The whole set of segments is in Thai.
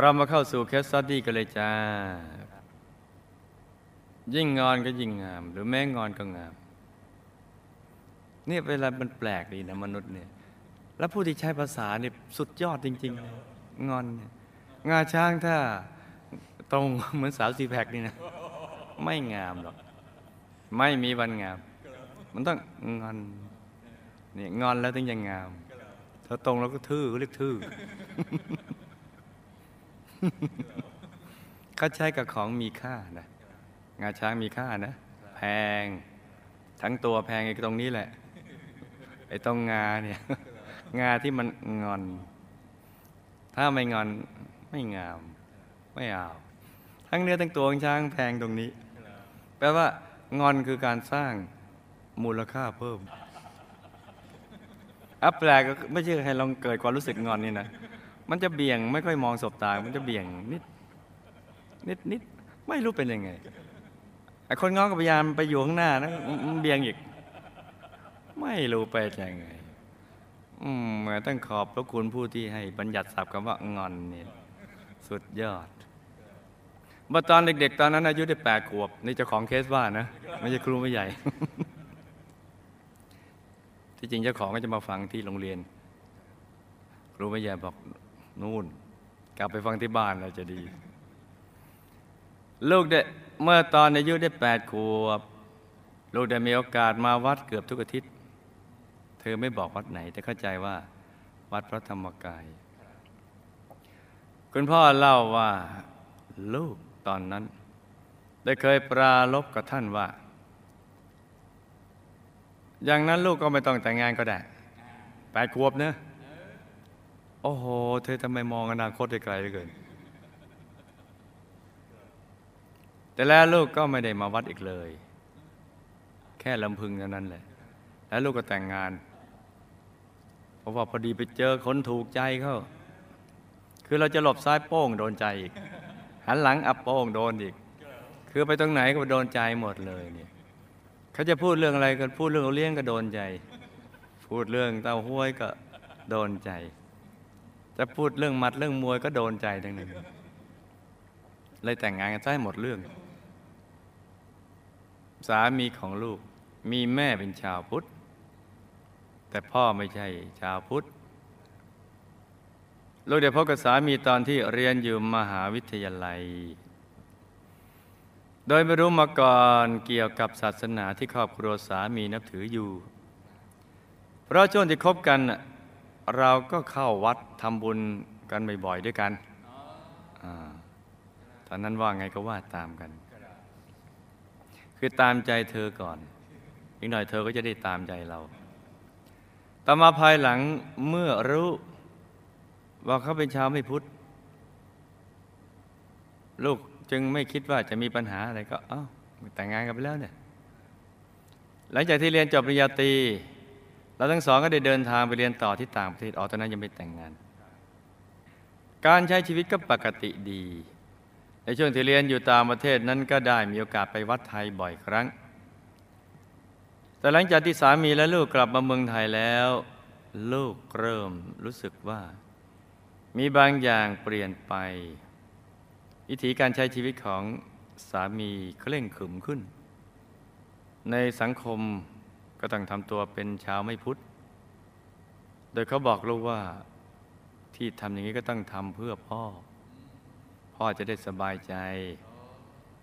เรามาเข้าสู่เคสสตดี้กันเลยจ้า ยิ่งงอนก็ยิ่งงาม หรือแม้งอนก็งาม เนี่ยเวลามันแปลกดีนะมนุษย์เนี่ย แล้วผู้ที่ใช้ภาษาเนี่ยสุดยอดจริง ๆ งอนเนี่ยงาช้างถ้าตรงเหมือนสาวซีแพคนี่นะ ไม่งามหรอก ไม่มีวันงาม มันต้องงอนเนี่ยงอนแล้วถึงจะงาม ถ้าตรงแล้วก็ทื่อเรียกทื่อ เขาใช้กับของมีค่านะงาช้างมีค่านะ แพง ทั้งตัวแพงไอ้ตรงนี้แหละ ไอ้ตรงงาเนี่ย งาที่มันงอน ถ้าไม่งอนไม่งาม ไม่เอาทั้งเนื้อทั้งตัวของช้างแพงตรงนี้ แปลว่างอนคือการสร้างมูลค่าเพิ่มอัปแปลกก็ไม่ใช่ให้ลองเกิดความรู้สึกงอนนี่นะ มันจะเบี่ยงไม่ค่อยมองสบตามันจะเบี่ยงนิดนิดนิดไม่รู้เป็นยังไงไอ้คนง้อก็พยายามไปอยู่ข้างหน้านะมันเบี่ยงอีก ไม่รู้ไปยังไง อืมเหมือนต้องขอบพระคุณผู้ที่ให้บัญญัติศัพท์คำว่างอนนี่สุดยอดเมื่อตอนเด็ก ๆ ตอนนั้นอายุได้แปดขวบนี่เจ้าของเคสว่านะไม่ใช่ครูไม่ใหญ่ ที่จริงเจ้าของก็จะมาฟังที่โรงเรียน ครูไม่ใหญ่บอก นู่น กลับไปฟังที่บ้านเราจะดี ลูกได้เมื่อตอนอายุได้แปดขวบ ลูกได้มีโอกาสมาวัดเกือบทุกอาทิตย์ เธอไม่บอกวัดไหน แต่เข้าใจว่า วัดพระธรรมกาย คุณพ่อเล่าว่าลูกตอนนั้น ได้เคยปราลบกับท่านว่า อย่างนั้นลูกก็ไม่ต้องแต่งงานก็ได้แปดขวบเนอะ โอ้โห เธอทำไมมองอนาคตได้ไกลเหลือเกิน แต่แล้วลูกก็ไม่ได้มาวัดอีกเลย แค่ลำพึงเท่านั้นแหละ แล้วลูกก็แต่งงาน เพราะว่าพอดีไปเจอคนถูกใจเขาคือเราจะหลบซ้ายโป้งโดนใจอีก หันหลังอับโป้งโดนอีก คือไปตรงไหนก็โดนใจหมดเลยเนี่ยเขาจะพูดเรื่องอะไรก็พูดเรื่องเอาเลี้ยงก็โดนใจ พูดเรื่องเต้าห้วยก็โดนใจ จะพูดเรื่องมัดเรื่องมวยก็โดนใจทั้งนั้นเลยแต่งงานกันใช้หมดเรื่อง สามีของลูกมีแม่เป็นชาวพุทธ แต่พ่อไม่ใช่ชาวพุทธ ลูกได้พบกับสามีตอนที่เรียนอยู่มหาวิทยาลัย โดยไม่รู้มาก่อนเกี่ยวกับศาสนาที่ครอบครัวสามีนับถืออยู่ เพราะช่วงที่คบกัน เราก็เข้าวัดทำบุญกันบ่อยๆด้วยกันอตอนนั้นว่าไงก็ว่าตามกัน คือตามใจเธอก่อน อีกหน่อยเธอก็จะได้ตามใจเรา ต่อมาภายหลังเมื่อรู้ว่าเขาเป็นชาวไม่พุทธ ลูกจึงไม่คิดว่าจะมีปัญหาอะไรก็ เอ้าแต่งงานกันไปแล้วเนี่ย หลังจากที่เรียนจบปริญญาตรี เราทั้งสองก็ได้เดินทางไปเรียนต่อที่ต่างประเทศอ๋อตอนนั้นยังไม่แต่งงาน การใช้ชีวิตก็ปกติดี ในช่วงที่เรียนอยู่ต่างประเทศนั้นก็ได้มีโอกาสไปวัดไทยบ่อยครั้ง แต่หลังจากที่สามีและลูกกลับมาเมืองไทยแล้ว ลูกเริ่มรู้สึกว่า มีบางอย่างเปลี่ยนไป วิธีการใช้ชีวิตของสามีเคร่งขรึมขึ้น ในสังคม ก็ต้องทำตัวเป็นชาวไม่พุทธ โดยเขาบอกลูกว่าที่ทำอย่างนี้ก็ต้องทำเพื่อพ่อ พ่อจะได้สบายใจ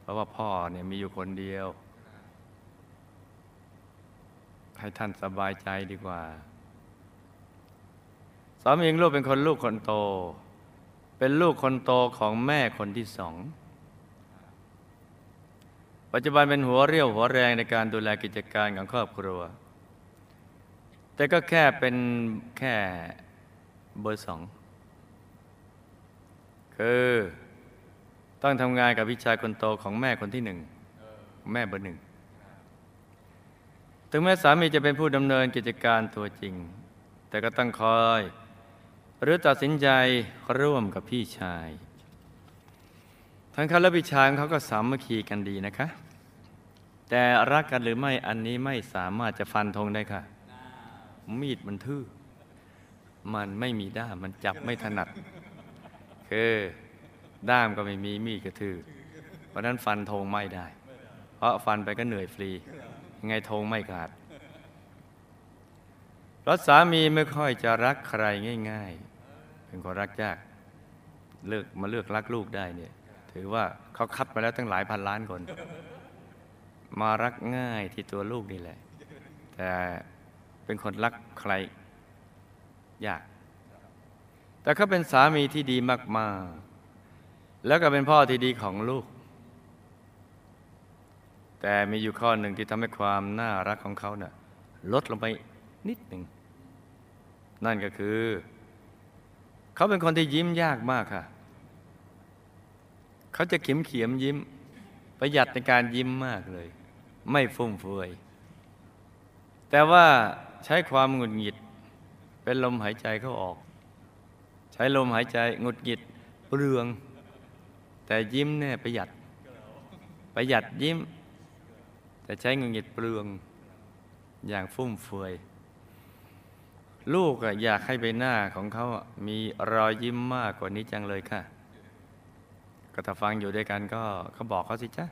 เพราะว่าพ่อเนี่ยมีอยู่คนเดียว ให้ท่านสบายใจดีกว่าสามีเองลูกเป็นคนลูกคนโต เป็นลูกคนโตของแม่คนที่สอง ปัจจุบันเป็นหัวเรี่ยวหัวแรงในการดูแลกิจการของครอบครัว แต่ก็แค่เป็นแค่เบอร์สองคือต้องทำงานกับพี่ชายคนโตของแม่คนที่หนึ่งแม่เบอร์หนึ่งถึงแม้สามีจะเป็นผู้ดำเนินกิจการตัวจริง แต่ก็ต้องคอย หรือตัดสินใจร่วมกับพี่ชาย ทั้งเขาและพี่ชายเขาก็สามัคคีกันดีนะคะ แต่รักกันหรือไม่อันนี้ไม่สามารถจะฟันธงได้ค่ะ มีดมันทื่อ มันไม่มีด้ามมันจับไม่ถนัด คือด้ามก็ไม่มีมีดกระทือเพราะนั้นฟันธงไม่ได้ เพราะฟันไปก็เหนื่อยฟรียังไงธงไม่ขาดราะสามีไม่ค่อยจะรักใครง่าย ๆ เป็นคนรักยากเลือกมาเลือกรักลูกได้เนี่ย ถือว่าเขาคัดมาแล้วตั้งหลายพันล้านคน มารักง่ายที่ตัวลูกนี่แหละ แต่เป็นคนรักใครยาก แต่เขาเป็นสามีที่ดีมาก ๆ แล้วก็เป็นพ่อที่ดีของลูก แต่มีอยู่ข้อหนึ่งที่ทำให้ความน่ารักของเขาเนะ่ะลดลงไปนิดหนึ่ง นั่นก็คือ เขาเป็นคนที่ยิ้มยากมากค่ะ เขาจะเขียมเขียมยิ้ม ประหยัดในการยิ้มมากเลย ไม่ฟุ่มเฟือย แต่ว่าใช้ความหงุดหงิด เป็นลมหายใจเข้าออก ใช้ลมหายใจหงุดหงิดเปลือง แต่ยิ้มเนี่ยประหยัด ประหยัดยิ้ม แต่ใช้หงุดหงิดเปลืองอย่างฟุ่มเฟือย ลูกอยากให้ใบหน้าของเขามีรอยยิ้มมากกว่านี้จังเลยค่ะ ก็ถ้าฟังอยู่ด้วยกันก็เขาบอกเขาสิจ้ะ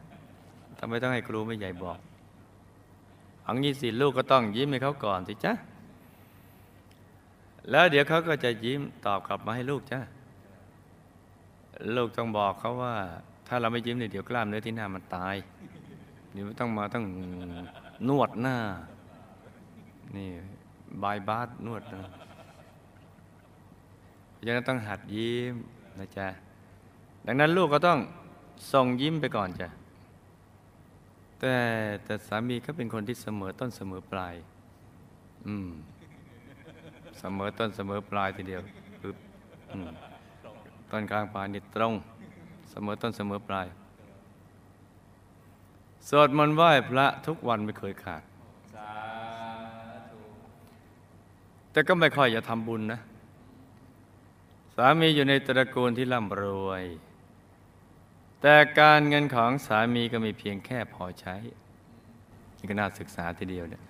ำไมต้องให้ครูไม่ใหญ่บอกเอางี้สิลูกก็ต้องยิ้มให้เขาก่อนสิจ้ะแล้วเดี๋ยวเขาก็จะยิ้มตอบกลับมาให้ลูกจ้ะลูกต้องบอกเขาว่า ถ้าเราไม่ยิ้มเนี่ยเดี๋ยวกล้ามเนื้อที่หน้ามันตายเดี๋ยวต้องมาต้องนวดหน้า นี่บายบาสนวดนะเพราะฉะนั้นต้องหัดยิ้มนะจ๊ะดังนั้นลูกก็ต้องส่งยิ้มไปก่อนจ้ะ แต่แต่สามีเขาเป็นคนที่เสมอต้นเสมอปลาย อืม เสมอต้นเสมอปลายทีเดียวคือต้นกลางปลายนี่ตรง เสมอต้นเสมอปลายสวดมนต์ไหว้พระทุกวันไม่เคยขาด แต่ก็ไม่ค่อยจะทำบุญนะ สามีอยู่ในตระกูลที่ร่ำรวย แต่การเงินของสามีก็มีเพียงแค่พอใช้นี่ก็น่าศึกษาทีเดียวเนี่ย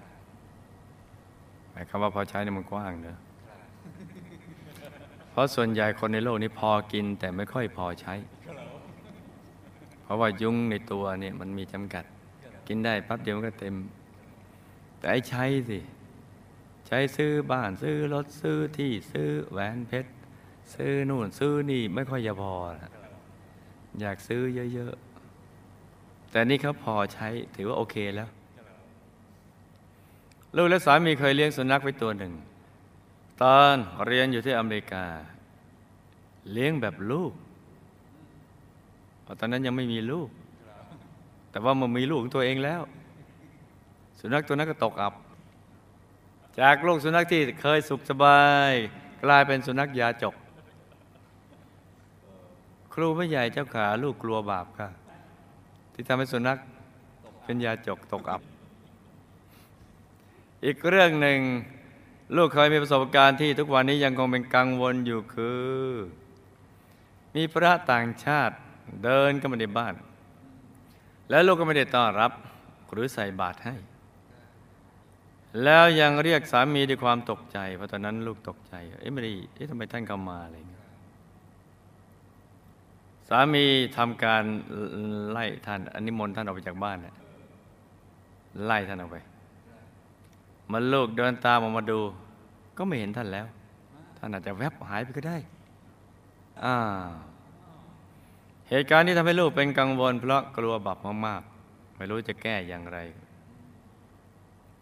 หมายคำว่าพอใช้เนี่ยมันกว้างเนอะเพราะส่วนใหญ่คนในโลกนี้พอกินแต่ไม่ค่อยพอใช้ เพราะว่ายุงในตัวเนี่ยมันมีจำกัด กินได้ปั๊บเดียวมันก็เต็ม แต่ไอ้ใช้สิ ใช้ซื้อบ้านซื้อรถซื้อที่ซื้อแหวนเพชร ซื้อนู่นซื้อนี่ไม่ค่อยจะพอนะ อยากซื้อเยอะ ๆ แต่นี่เขาพอใช้ถือว่าโอเคแล้ว ลูกและสามีเคยเลี้ยงสุนัขไว้ตัวหนึ่ง ตอนเรียนอยู่ที่อเมริกา เลี้ยงแบบลูก ตอนนั้นยังไม่มีลูก แต่ว่ามันมีลูกของตัวเองแล้ว สุนัขตัวนั้นก็ตกอับ จากลูกสุนัขที่เคยสุขสบาย กลายเป็นสุนัขยาจก ครูไม่ใหญ่เจ้าขาลูกกลัวบาปค่ะ ที่ทำให้สุนัขเป็นยาจกตกอับ อีกเรื่องหนึ่ง ลูกเคยมีประสบการณ์ที่ทุกวันนี้ยังคงเป็นกังวลอยู่คือ มีพระต่างชาติเดินเข้ามาในบ้าน แล้วลูกก็ไม่ได้ต้อนรับหรือใส่บาตรให้ แล้วยังเรียกสามีด้วยความตกใจ เพราะตอนนั้นลูกตกใจ เอ๊ะไม่ได้เอ๊ะทำไมท่านเข้ามาอะไร สามีทำการไล่ท่านอนนิมนต์ท่านออกไปจากบ้านเนี่ยไล่ท่านออกไป มันลูกเดินตามออกมาดู ก็ไม่เห็นท่านแล้ว ท่านอาจจะแวบหายไปก็ได้อ่าเหตุการณ์นี้ทำให้ลูกเป็นกังวล เพราะกลัวบาปมากๆ ไม่รู้จะแก้อย่างไร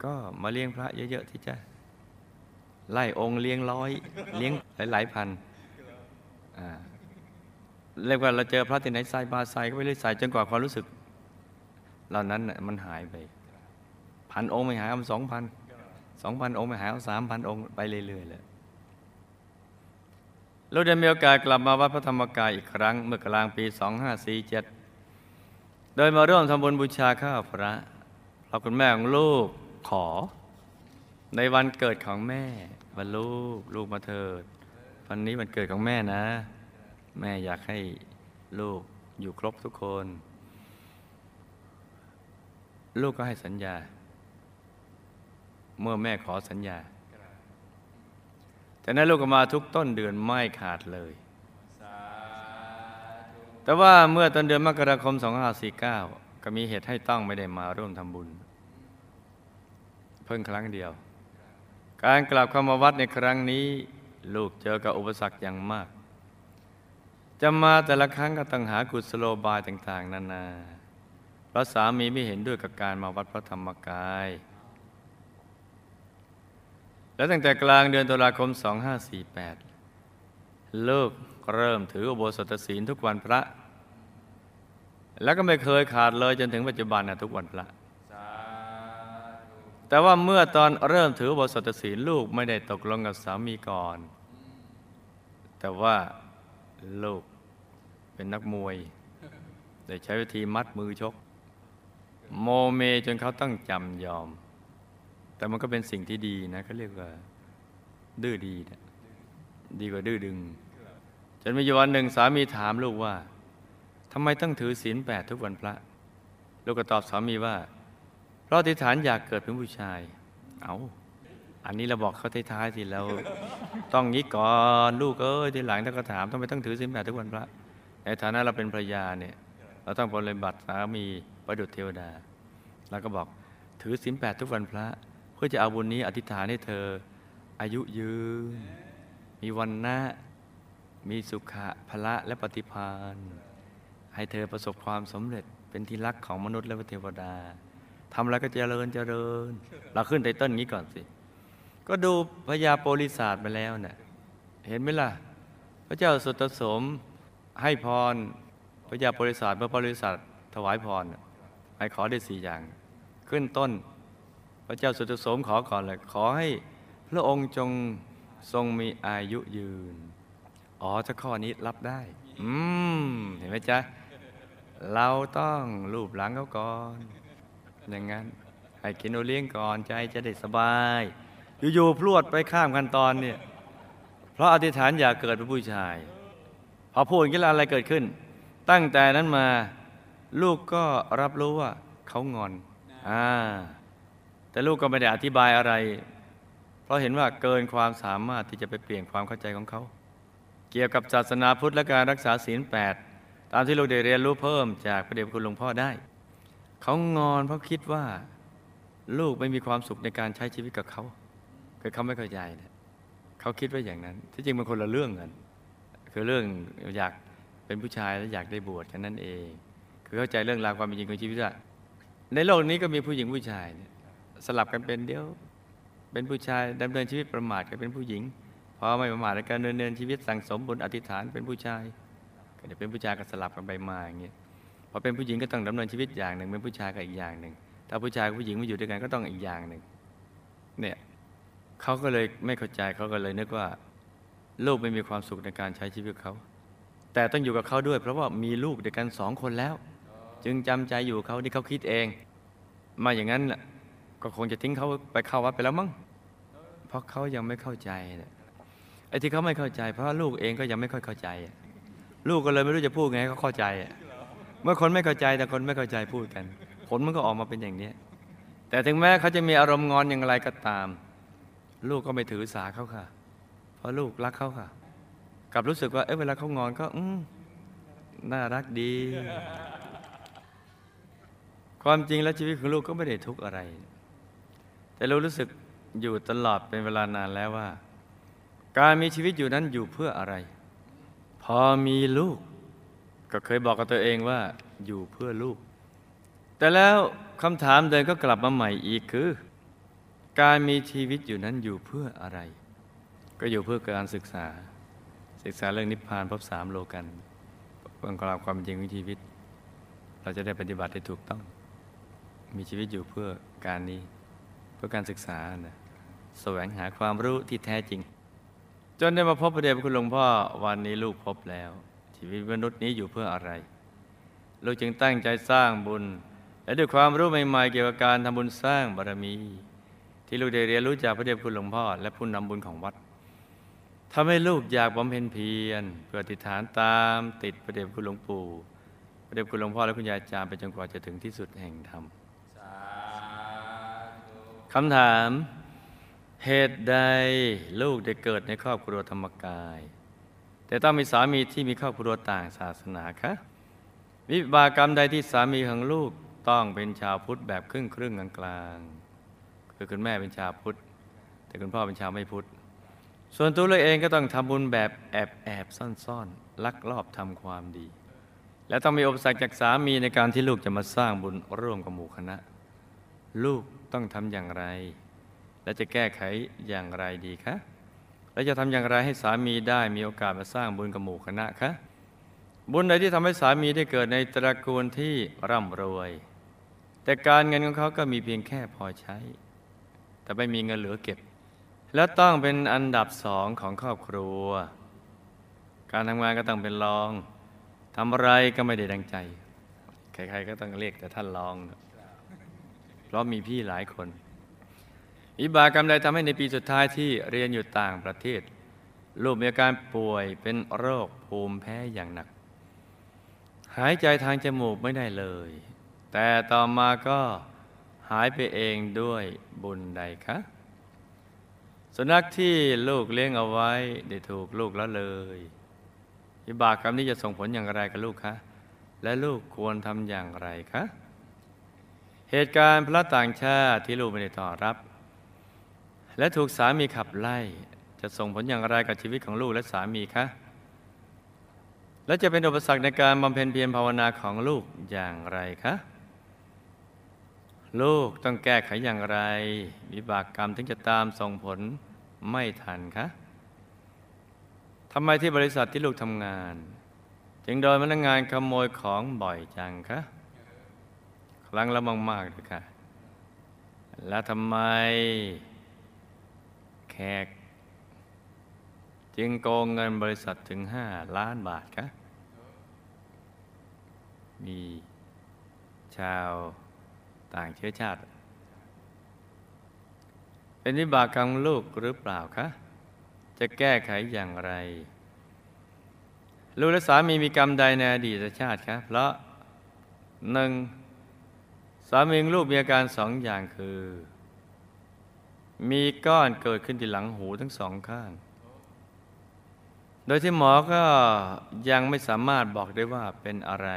ก็มาเลี้ยงพระเยอะๆที่จะไล่องค์เลี้ยงร้อย เลี้ยงหลายๆพันอ่า เรียกว่าเราเจอพระที่ไหนใส่บาใส่ก็ไปเรื่อยใส่จนกว่าความรู้สึก เหล่านั้นน่ะมันหายไปพันองค์ไม่หายเอาสองพันสองพันองค์ไม่หายเอาสามพันองค์ไปเรื่อยๆเลยเราได้มีโอกาสกลับมาวัดพระธรรมกายอีกครั้ง เมื่อกลางปี 2547 โดยมาร่วมทำบุญบูชาข้าพระเราคุณแม่ของลูกขอ ในวันเกิดของแม่วันลูกลูกมาเถิด วันนี้วันเกิดของแม่นะ แม่อยากให้ลูกอยู่ครบทุกคน ลูกก็ให้สัญญา เมื่อแม่ขอสัญญาจากนั้นลูกก็มาทุกต้นเดือนไม่ขาดเลย แต่ว่าเมื่อต้นเดือนมกราคม 2549 ก็มีเหตุให้ต้องไม่ได้มาร่วมทำบุญ เพิ่งครั้งเดียว การกลับเข้ามาวัดในครั้งนี้ ลูกเจอกับอุปสรรคอย่างมาก จะมาแต่ละครั้งก็ต้องหากุศโลบายต่างๆ นานาพระสามีไม่เห็นด้วยกับการมาวัดพระธรรมกาย และตั้งแต่กลางเดือนตุลาคม 2548ลูกเริ่มถืออุโบสถศีลทุกวันพระ แล้วก็ไม่เคยขาดเลยจนถึงปัจจุบันนะทุกวันพระ แต่ว่าเมื่อตอนเริ่มถืออุโบสถศีลลูกไม่ได้ตกลงกับสามีก่อน แต่ว่าลูก เป็นนักมวยได้ใช้วิธีมัดมือชก โมเมจนเขาต้องจำยอม แต่มันก็เป็นสิ่งที่ดีนะเขาเรียกว่า ดื้อดีนะดีกว่าดื้อดึง จนมีวันหนึ่งสามีถามลูกว่าทำไมต้องถือศีลแปดทุกวันพระ ลูกก็ตอบสามีว่า เพราะอธิษฐานอยากเกิดเป็นผู้ชาย เอาอันนี้เราบอกเขาท้ายๆสิแล้ว ต้องงี้ก่อนลูกเอ้ยทีหลังถ้าก็ถามทำไมต้องถือศีลแปดทุกวันพระ ในฐานะเราเป็นภรรยาเนี่ยเราต้องปฏิบัติสามีประดุจเทวดา แล้วก็บอกถือศีลแปดทุกวันพระ เพื่อจะเอาบุญนี้อธิษฐานให้เธอ อายุยืน มีวันนะมีสุขะพละและปฏิพานให้เธอประสบความสำเร็จเป็นที่รักของมนุษย์และเทวดาทำอะไรก็เจริญเจริญ เราขึ้นไตเติ้ลนี้ก่อนสิ ก็ดูพญาโปลิศาสตร์ไปแล้วเนะ่ยเห็นไหมล่ะ พระเจ้าสุตโสม ให้พรพระยาโพลิศาสตร์เมื่อโพลิศาสตร์ถวายพรให้ขอได้สี่อย่าง ขึ้นต้น พระเจ้าสุตโสมขอก่อนเลย ขอให้พระองค์จงทรงมีอายุยืน อ๋อถ้าข้อนี้รับได้ อืม เห็นไหมจ๊ะ เราต้องรูปหลังเขาก่อน อย่างนั้น ให้กินโอเลี้ยงก่อนใจจะได้สบาย อยู่ๆพรวดไปข้ามขั้นตอนเนี่ย เพราะอธิษฐานอยากเกิดเป็นผู้ชาย พอพูดอย่างนี้แล้วอะไรเกิดขึ้น ตั้งแต่นั้นมาลูกก็รับรู้ว่าเขางอนอ่าแต่ลูกก็ไม่ได้อธิบายอะไร เพราะเห็นว่าเกินความสามารถที่จะไปเปลี่ยนความเข้าใจของเขา เกี่ยวกับศาสนาพุทธและการรักษาศีลแปดตามที่ลูกได้เรียนรู้เพิ่มจากพระเดชพระคุณหลวงพ่อได้ เขางอนเพราะคิดว่า ลูกไม่มีความสุขในการใช้ชีวิตกับเขาคือเขาไม่เข้าใจนะเขาคิดว่าอย่างนั้น ที่จริงมันคนละเรื่องกัน คือเรื่องอยากเป็นผู้ชายแล้วอยากได้บวชแค่นั้นเอง คือเข้าใจเรื่องราวความเป็นจริงของชีวิตว่าในโลกนี้ก็มีผู้หญิงผู้ชาย สลับกันเป็นเดียว เป็นผู้ชายดำเนินชีวิตประมาทก็เป็นผู้หญิงพอไม่ประมาทในการดำเนินชีวิตสั่งสมบุญอธิษฐานเป็นผู้ชาย ก็จะเป็นผู้ชายก็สลับกันไปมาอย่างเงี้ยพอเป็นผู้หญิงก็ต้องดำเนินชีวิตอย่างหนึ่งเป็นผู้ชายก็อีกอย่างหนึ่งถ้าผู้ชายกับผู้หญิงมาอยู่ด้วยกันก็ต้องอีกอย่างหนึ่งเนี่ยเขาก็เลยไม่เข้าใจเขาก็เลยนึกว่า ลูกไม่มีความสุขในการใช้ชีวิตเขา แต่ต้องอยู่กับเขาด้วย เพราะว่ามีลูกเด้วยกันสองคนแล้ว จึงจำใจอยู่เขาที่เขาคิดเอง มาอย่างนั้นก็คงจะทิ้งเขาไปเข้าวัดไปแล้วมั้งเพราะเขายังไม่เข้าใจไอ้ที่เขาไม่เข้าใจ เพราะลูกเองก็ยังไม่ค่อยเข้าใจ ลูกก็เลยไม่รู้จะพูดไงเขาเข้าใจเมื่อคนไม่เข้าใจแต่คนไม่เข้าใจพูดกัน ผลมันก็ออกมาเป็นอย่างนี้แต่ถึงแม้เขาจะมีอารมณ์งอนอย่างไรก็ตาม ลูกก็ไม่ถือสาเขาค่ะ เพราะลูกรักเขาค่ะ กลับรู้สึกว่าเอ๊ะเวลาเขางอนก็อืมน่ารักดี ความจริงแล้วชีวิตของลูกก็ไม่ได้ทุกข์อะไร แต่เรารู้สึกอยู่ตลอดเป็นเวลานานแล้วว่า การมีชีวิตอยู่นั้นอยู่เพื่ออะไร พอมีลูก ก็เคยบอกกับตัวเองว่าอยู่เพื่อลูก แต่แล้วคำถามเดินก็กลับมาใหม่อีกคือ การมีชีวิตอยู่นั้นอยู่เพื่ออะไร ก็อยู่เพื่อการศึกษา ศึกษาเรื่องนิพพานพบสามโลกันเรื่องกลางความจริงของชีวิต เราจะได้ปฏิบัติได้ถูกต้อง มีชีวิตอยู่เพื่อการนี้เพื่อการศึกษานะแสวงหาความรู้ที่แท้จริง จนได้มาพบพระเดชพระคุณหลวงพ่อวันนี้ลูกพบแล้ว ชีวิตมนุษย์นี้อยู่เพื่ออะไร ลูกจึงตั้งใจสร้างบุญ และด้วยความรู้ใหม่ๆเกี่ยวกับการทำบุญสร้างบารมี ที่ลูกได้เรียนรู้จากพระเดชพระคุณหลวงพ่อ และผู้นำบุญของวัด ทำให้ลูกอยากบำเพ็ญเพียรเพื่ออธิษฐานตามติดพระเดชพระคุณหลวงปู่พระเดชพระคุณหลวงพ่อและคุณยายจารย์ไปจนกว่าจะถึงที่สุดแห่งธรรมคำถามเหตุใดลูกได้เกิดในครอบครัวธรรมกาย แต่ต้องมีสามีที่มีครอบครัวต่างศาสนาคะวิบากกรรมใดที่สามีของลูกต้องเป็นชาวพุทธแบบครึ่งครึ่งๆกลางคือคุณแม่เป็นชาวพุทธ แต่คุณพ่อเป็นชาวไม่พุทธ ส่วนตัวเราเองก็ต้องทำบุญแบบแอบแอบซ่อนซ่อนๆ ลักลอบทำความดี และต้องมีอุปสรรคจากสามีในการที่ลูกจะมาสร้างบุญร่วมกับหมู่คณะ ลูกต้องทำอย่างไร และจะแก้ไขอย่างไรดีคะและจะทำอย่างไรให้สามีได้มีโอกาสมาสร้างบุญกับหมู่คณะคะบุญใดที่ทำให้สามีได้เกิดในตระกูลที่ร่ำรวย แต่การเงินของเขาก็มีเพียงแค่พอใช้ แต่ไม่มีเงินเหลือเก็บ และต้องเป็นอันดับสองของครอบครัว การทำงานก็ต้องเป็นรองทำอะไรก็ไม่ได้ดังใจ ใครๆก็ต้องเรียกแต่ท่านรอง เพราะมีพี่หลายคนวิบากกรรมใดทำให้ในปีสุดท้ายที่เรียนอยู่ต่างประเทศ ลูกมีอาการป่วยเป็นโรคภูมิแพ้อย่างหนัก หายใจทางจมูกไม่ได้เลย แต่ต่อมาก็หายไปเองด้วยบุญใดคะ สุนัขที่ลูกเลี้ยงเอาไว้ได้ถูกลูกละเลยวิบากกรรมนี้จะส่งผลอย่างไรกับลูกคะ และลูกควรทำอย่างไรคะ เหตุการณ์พระต่างชาติที่ลูกไม่ได้ต่อรับ และถูกสามีขับไล่ จะส่งผลอย่างไรกับชีวิตของลูกและสามีคะ และจะเป็นอุปสรรคในการบำเพ็ญเพียรภาวนาของลูกอย่างไรคะ ลูกต้องแก้ไขอย่างไร วิบากกรรมถึงจะตามส่งผลไม่ทันคะทำไมที่บริษัทที่ลูกทำงาน จึงโดนพนักงานขโมยของบ่อยจังคะครั้งละมากๆเลยค่ะ แล้วทำไม แขก จึงโกงเงินบริษัทถึงห้าล้านบาทคะมีชาว ต่างเชื้อชาติ เป็นวิบากกรรมลูกหรือเปล่าคะ จะแก้ไขอย่างไร ลูกและสามีมีกรรมใดในอดีตชาติคะเพราะหนึ่งสามีลูกมีอาการสองอย่างคือ มีก้อนเกิดขึ้นที่หลังหูทั้งสองข้าง โดยที่หมอก็ยังไม่สามารถบอกได้ว่าเป็นอะไร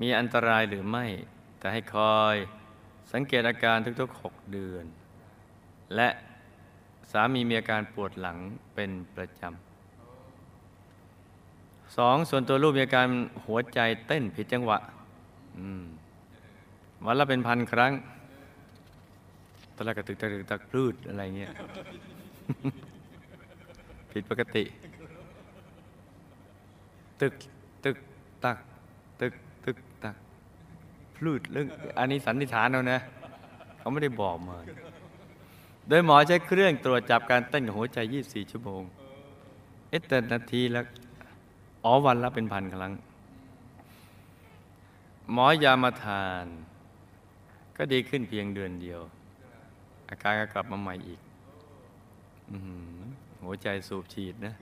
มีอันตรายหรือไม่ แต่ให้คอยสังเกตอาการทุกๆ 6 เดือน และสามีมีอาการปวดหลังเป็นประจำสองส่วนตัวลูกมีอาการหัวใจเต้นผิดจังหวะวันละเป็นพันครั้งตอนแรกก็ตึกตักตึกตักพลืดอะไรเงี้ยผิดปกติ ตึก ตึก ตัก ตึก ตึก ตัก พลืดเรื่องอันนี้สันนิษฐานเอานะ เขาไม่ได้บอกมา โดยหมอใช้เครื่องตรวจจับการเต้นของหัวใจ 24 ชั่วโมง เอ๊ะแต่นาทีละอ๋อวันละเป็นพันครั้ง หมอยามาทาน ก็ดีขึ้นเพียงเดือนเดียว อาการก็กลับมาใหม่อีกอหัวใจสูบฉีดนะ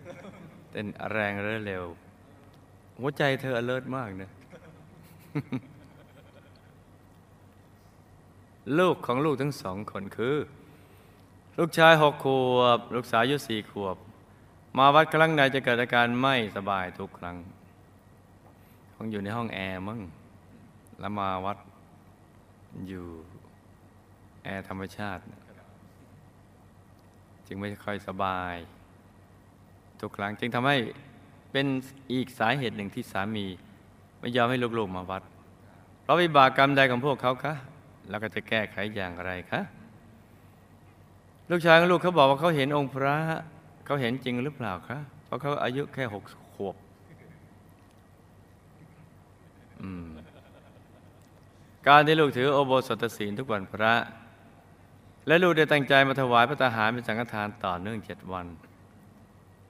เต้นแรงเรือเร็ว หัวใจเธอ alert มากนะ ลูกของลูกทั้งสองคนคือ ลูกชายหกขวบ ลูกสาวอายุสี่ขวบ มาวัดครั้งใดจะเกิดอาการไม่สบายทุกครั้งคงอยู่ในห้องแอร์มั้งแล้วมาวัดอยู่แอร์ธรรมชาติ จึงไม่ค่อยสบาย ทุกครั้งจึงทำให้เป็นอีกสาเหตุหนึ่งที่สามี ไม่ยอมให้ลูกๆมาวัด เพราะวิบากกรรมใดของพวกเขาคะ แล้วก็จะแก้ไขอย่างไรคะลูกชายของลูกเขาบอกว่าเขาเห็นองค์พระเขาเห็นจริงหรือเปล่าคะเพราะเขาอายุแค่หกขวบการที่ลูกถือโอโบสถศีลทุกวันพระ และลูกได้ตั้งใจมาถวายพระทหารเป็นสังฆทานต่อเนื่องเจ็ดวัน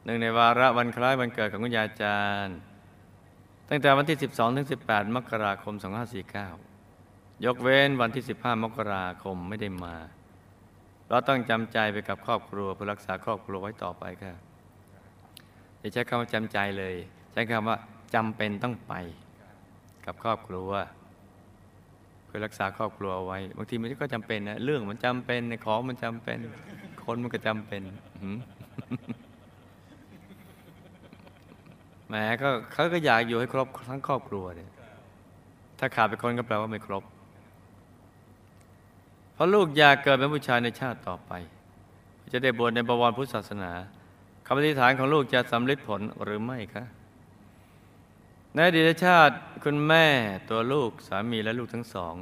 หนึ่งในวาระวันคล้ายวันเกิดของคุณยาจารย์ ตั้งแต่วันที่ 12 ถึง 18 มกราคม 2549 ยกเว้นวันที่ 15 มกราคมไม่ได้มา เราต้องจำใจไปกับครอบครัวเพื่อรักษาครอบครัวไว้ต่อไปค่ะอย่าใช้คำว่าจำใจเลย ใช้คำว่าจำเป็นต้องไปกับครอบครัวเพื่อรักษาครอบครัวไว้บางทีมันก็จำเป็นนะเรื่องมันจำเป็นในของมันจำเป็น คนมันก็จำเป็นหืมแหมก็เขาก็อยากอยู่ให้ครบทั้งครอบครัวเนี่ยถ้าขาดไปคนก็แปลว่าไม่ครบ เพราะลูกอยากเกิดเป็นผู้ชายในชาติต่อไป จะได้บวชในบวรพุทธศาสนาคำอธิษฐานของลูกจะสำเร็จผลหรือไม่คะในอดีตชาติคุณแม่ตัวลูกสามีและลูกทั้งสอง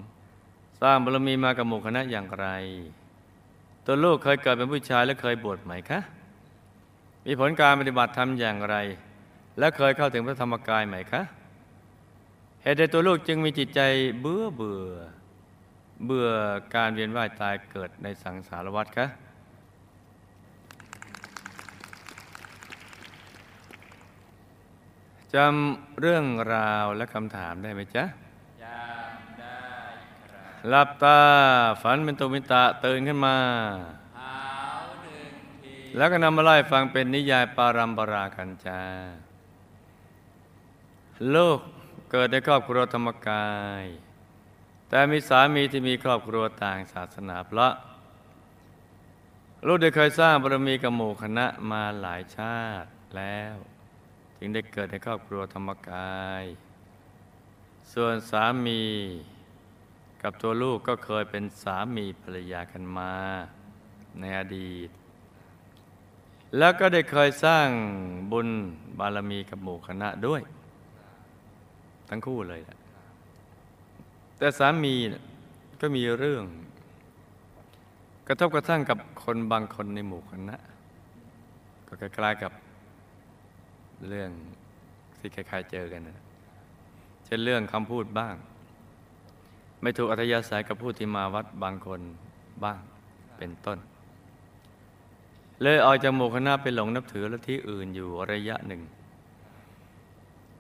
สร้างบารมีมากับหมู่คณะอย่างไร ตัวลูกเคยเกิดเป็นผู้ชายและเคยบวชไหมคะ มีผลการปฏิบัติธรรมอย่างไร และเคยเข้าถึงพระธรรมกายไหมคะเหตุใดตัวลูกจึงมีจิตใจเบื่อเบื่อ เบื่อการเวียนว่ายตายเกิดในสังสารวัฏคะจำเรื่องราวและคำถามได้ไหมจ๊ะจำได้ครับหลับตาฝันเป็นตุมิตะตื่นขึ้นมาแล้วก็นำมาไล่ฟังเป็นนิยายปารัมปรากันจ้าลูกเกิดในครอบครัวธรรมกาย แต่มีสามีที่มีครอบครัวต่างศาสนาเพราะลูกได้เคยสร้างบารมีกับหมู่คณะมาหลายชาติแล้ว จึงได้เกิดในครอบครัวธรรมกาย ส่วนสามีกับตัวลูกก็เคยเป็นสามีภรรยากันมาในอดีต แล้วก็ได้เคยสร้างบุญบารมีกับหมู่คณะด้วย ทั้งคู่เลยแหละ แต่สามีก็มีเรื่อง กระทบกระทั่งกับคนบางคนในหมู่คณะก็คล้ายๆกับเรื่องที่คล้ายๆเจอกันนะเช่นเรื่องคำพูดบ้าง ไม่ถูกอัธยาศัยกับผู้ที่มาวัดบางคนบ้างเป็นต้น เลยออกจากหมู่คณะไปหลงนับถือลัทธิอื่นอยู่ระยะหนึ่ง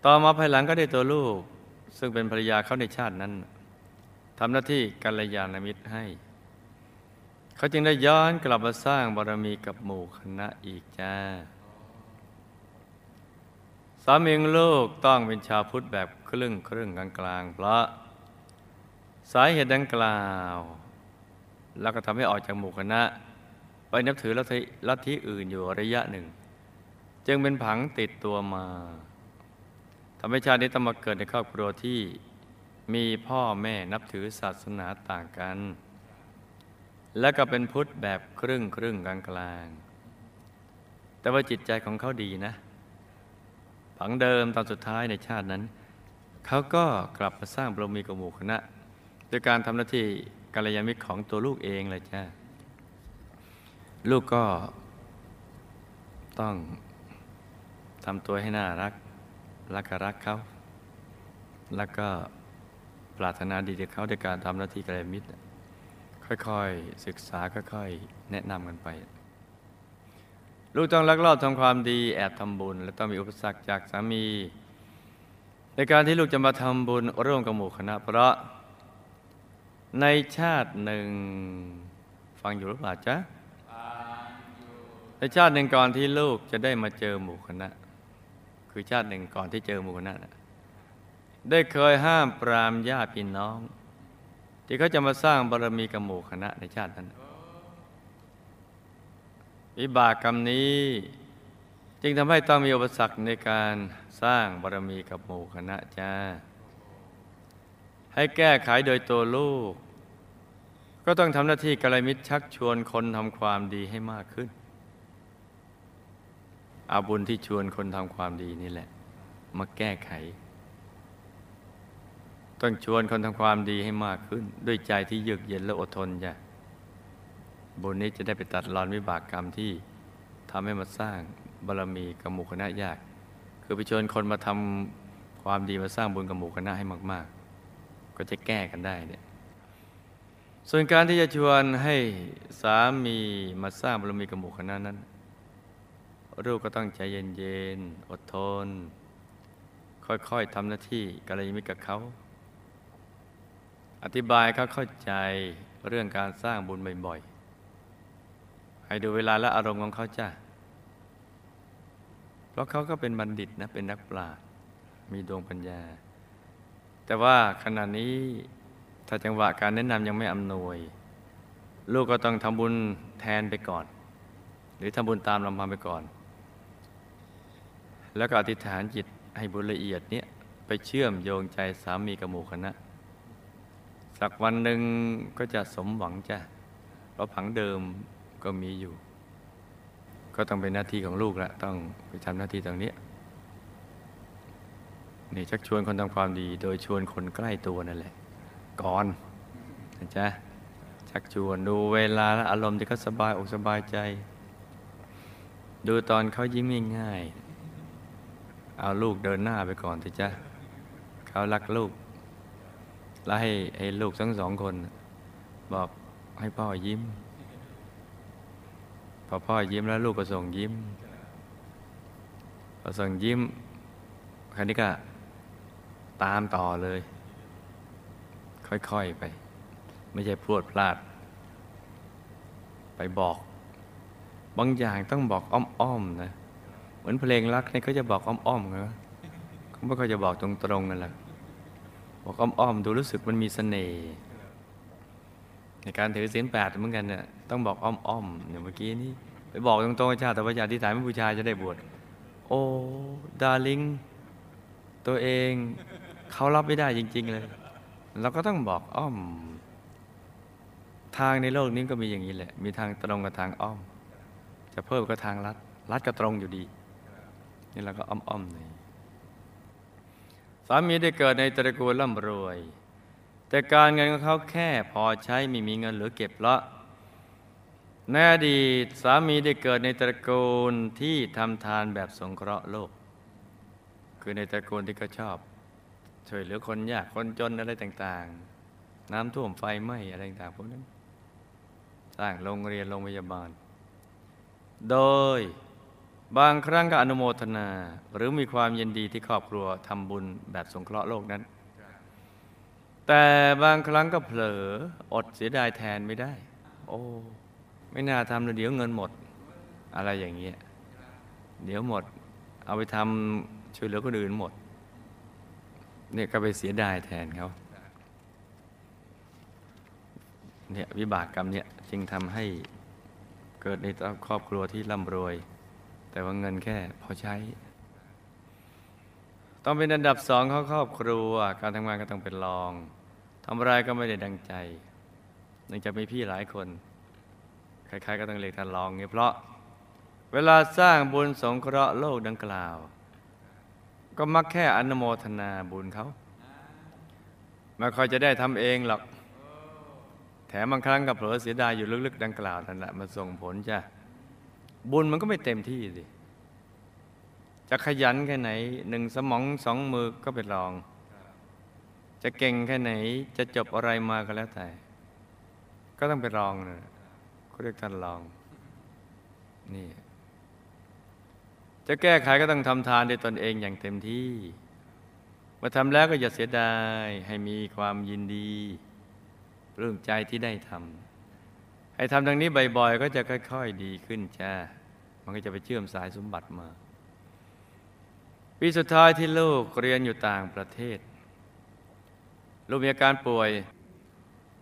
ต่อมาภายหลังก็ได้ตัวลูก ซึ่งเป็นภรรยาเขาในชาตินั้น ทำหน้าที่กัลยาณมิตรให้ เขาจึงได้ย้อนกลับมาสร้างบารมีกับหมู่คณะอีกจ้าสามีของลูกต้องเป็นชาวพุทธแบบครึ่งครึ่งกลางกลางเพราะสาเหตุดังกล่าว แล้วก็ทำให้ออกจากหมู่คณะ ไปนับถือลัทธิลัทธิอื่นอยู่ระยะหนึ่ง จึงเป็นผังติดตัวมาทำให้ชาตินี้ต้องมาเกิดในครอบครัวที่ มีพ่อแม่นับถือศาสนาต่างกัน และก็เป็นพุทธแบบครึ่งครึ่งกลางกลางแต่ว่าจิตใจของเขาดีนะ ผังเดิมตอนสุดท้ายในชาตินั้น เขาก็กลับมาสร้างบารมีกับหมู่คณะโดยการทำหน้าที่กัลยาณมิตรของตัวลูกเองเลยจ้าลูกก็ต้องทำตัวให้น่ารักรักก็รักเขา แล้วก็ ปรารถนาดีกับเขาในการทำหน้าที่กัลยาณมิตร ค่อยๆศึกษาค่อยๆแนะนำกันไป ลูกต้องลักลอบทำความดีแอบทำบุญ และต้องมีอุปสรรคจากสามี ในการที่ลูกจะมาทำบุญร่วมกับหมู่คณะ เพราะในชาติหนึ่งฟังอยู่หรือเปล่าจ๊ะในชาติหนึ่งก่อนที่ลูกจะได้มาเจอหมู่คณะ คือชาติหนึ่งก่อนที่เจอหมู่คณะนะ ได้เคยห้ามปรามญาติพี่น้อง ที่เขาจะมาสร้างบารมีกับหมู่คณะในชาตินั้นวิบากกรรมนี้ จึงทำให้ต้องมีอุปสรรคในการสร้างบารมีกับหมู่คณะจ้า ให้แก้ไขโดยตัวลูก ก็ต้องทำหน้าที่กัลมิตรชักชวนคนทำความดีให้มากขึ้น อาบุญที่ชวนคนทำความดีนี่แหละ มาแก้ไข ต้องชวนคนทำความดีให้มากขึ้น ด้วยใจที่เยือกเย็นและอดทนจ้ะบุญนี้จะได้ไปตัดรอนวิบากกรรมที่ทำให้มาสร้างบารมีกับหมู่คณะยาก คือไปชวนคนมาทำความดีมาสร้างบุญกับหมู่คณะให้มาก ๆ ก็จะแก้กันได้เนี่ยส่วนการที่จะชวนให้สามีมาสร้างบารมีกับหมู่คณะนั้นลูกก็ต้องใจเย็นๆอดทน ค่อยๆทำหน้าที่กัลยาณมิตรกับเขา อธิบายเขาเข้าใจเรื่องการสร้างบุญบ่อยๆ ให้ดูเวลาและอารมณ์ของเขาจ้ะเพราะเขาก็เป็นบัณฑิตนะ เป็นนักปราชญ์มีดวงปัญญา แต่ว่าขณะนี้ถ้าจังหวะการแนะนำยังไม่อำนวย ลูกก็ต้องทำบุญแทนไปก่อน หรือทำบุญตามลำพังไปก่อน แล้วก็อธิษฐานจิตให้บุญละเอียดเนี้ยไปเชื่อมโยงใจสามีกับหมู่คณะ สักวันหนึ่งก็จะสมหวังจ้ะเพราะผังเดิมก็มีอยู่ ก็ต้องเป็นหน้าที่ของลูกละต้องไปทำหน้าที่ตรงเนี้ยนี่ชักชวนคนทำความดี โดยชวนคนใกล้ตัวนั่นแหละ ก่อนนะจ๊ะชักชวนดูเวลาและอารมณ์ที่เขาสบายอกสบายใจ ดูตอนเขายิ้มง่ายๆเอาลูกเดินหน้าไปก่อนสิจ๊ะเขารักลูก แล้วให้ให้ลูกทั้งสองคน บอกให้พ่อยิ้ม พอพ่อยิ้มแล้วลูกก็ส่งยิ้มพอส่งยิ้มคราวนี้ก็ตามต่อเลย ค่อยๆไป ไม่ใช่พรวดพลาด ไปบอก บางอย่างต้องบอกอ้อมๆนะ เหมือนเพลงรักนี่เขาจะบอกอ้อมๆนะเขาไม่ค่อยจะบอกตรงๆนั่นแหละ บอกอ้อมๆดูรู้สึกมันมีเสน่ห์ในการถือศีลแปดเหมือนกันเนี่ยต้องบอกอ้อมๆอย่างเมื่อกี้นี้ไปบอกตรงๆชาติแต่ว่าญาติที่ถ่ายไม่บูชายจะได้บวชโอ้ดาริงตัวเองเขารับไม่ได้จริง ๆ เลย เราก็ต้องบอกอ้อม ทางในโลกนี้ก็มีอย่างนี้แหละ มีทางตรงกับทางอ้อม จะเพิ่มก็ทางลัดลัดก็ตรงอยู่ดี นี่เราก็อ้อมๆเลย สามีได้เกิดในตระกูลร่ำรวย แต่การเงินของเขาแค่พอใช้ไม่มีเงินเหลือเก็บละในอดีตสามีได้เกิดในตระกูลที่ทำทานแบบสงเคราะห์โลก คือในตระกูลที่เขาชอบ ช่วยเหลือคนยากคนจนอะไรต่างๆ น้ำท่วมไฟไหม้อะไรต่างๆพวกนั้น สร้างโรงเรียนโรงพยาบาล โดย บางครั้งก็อนุโมทนา หรือมีความยินดีที่ครอบครัวทำบุญแบบสงเคราะห์โลกนั้น แต่บางครั้งก็เผลออดเสียดายแทนไม่ได้ โอ้ไม่น่าทำเลยเดี๋ยวเงินหมด อะไรอย่างเงี้ยเดี๋ยวหมด เอาไปทำช่วยเหลือคนอื่นหมดเนี่ยก็ไปเสียดายแทนเขาเนี่ยวิบากกรรมเนี่ยจึงทำให้เกิดในครอบครัวที่ร่ำรวย แต่ว่าเงินแค่พอใช้ ต้องเป็นอันดับสองของครอบครัว การทำงานก็ต้องเป็นรองทำไรก็ไม่ได้ดังใจเนื่องจากมีพี่หลายคนใครๆก็ต้องเรียกท่านรองเนี่ยเพราะ เวลาสร้างบุญสงเคราะห์โลกดังกล่าว ก็มักแค่อนุโมทนาบุญเขาไม่ค่อยจะได้ทำเองหรอก แถมบางครั้งก็เผลอเสียดายอยู่ลึกๆ ดังกล่าวนั่นแหละมาส่งผลจ้ะ บุญมันก็ไม่เต็มที่สิจะขยันแค่ไหนหนึ่งสมองสองมือก็เป็นรอง จะเก่งแค่ไหนจะจบอะไรมาก็แล้วแต่ ก็ต้องไปรองนะเขาเรียกท่านรอง นี่ จะแก้ไขก็ต้องทำทานด้วยตนเองอย่างเต็มที่มาทำแล้วก็อย่าเสียดายให้มีความยินดีปลื้มใจที่ได้ทำให้ทำดังนี้บ่อยๆ ก็จะค่อย ๆ ดีขึ้นจ้า มันก็จะไปเชื่อมสายสมบัติมา ปีสุดท้ายที่ลูกเรียนอยู่ต่างประเทศ ลูกมีอาการป่วย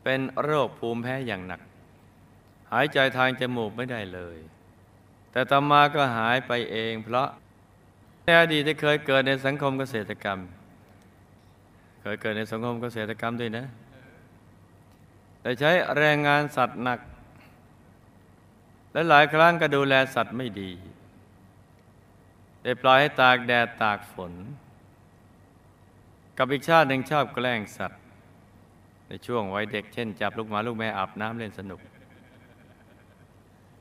เป็นโรคภูมิแพ้อย่างหนัก หายใจทางจมูกไม่ได้เลย แต่ต่อมาก็หายไปเอง เพราะในอดีตเคยเกิดในสังคมเกษตรกรรม เคยเกิดในสังคมเกษตรกรรมด้วยนะแต่ใช้แรงงานสัตว์หนัก และหลายครั้งก็ดูแลสัตว์ไม่ดี ได้ปล่อยให้ตากแดดตากฝน กับอีกชาติหนึ่งชอบแกล้งสัตว์ ในช่วงวัยเด็กเช่น จับลูกหมาลูกแม่อาบน้ำเล่นสนุก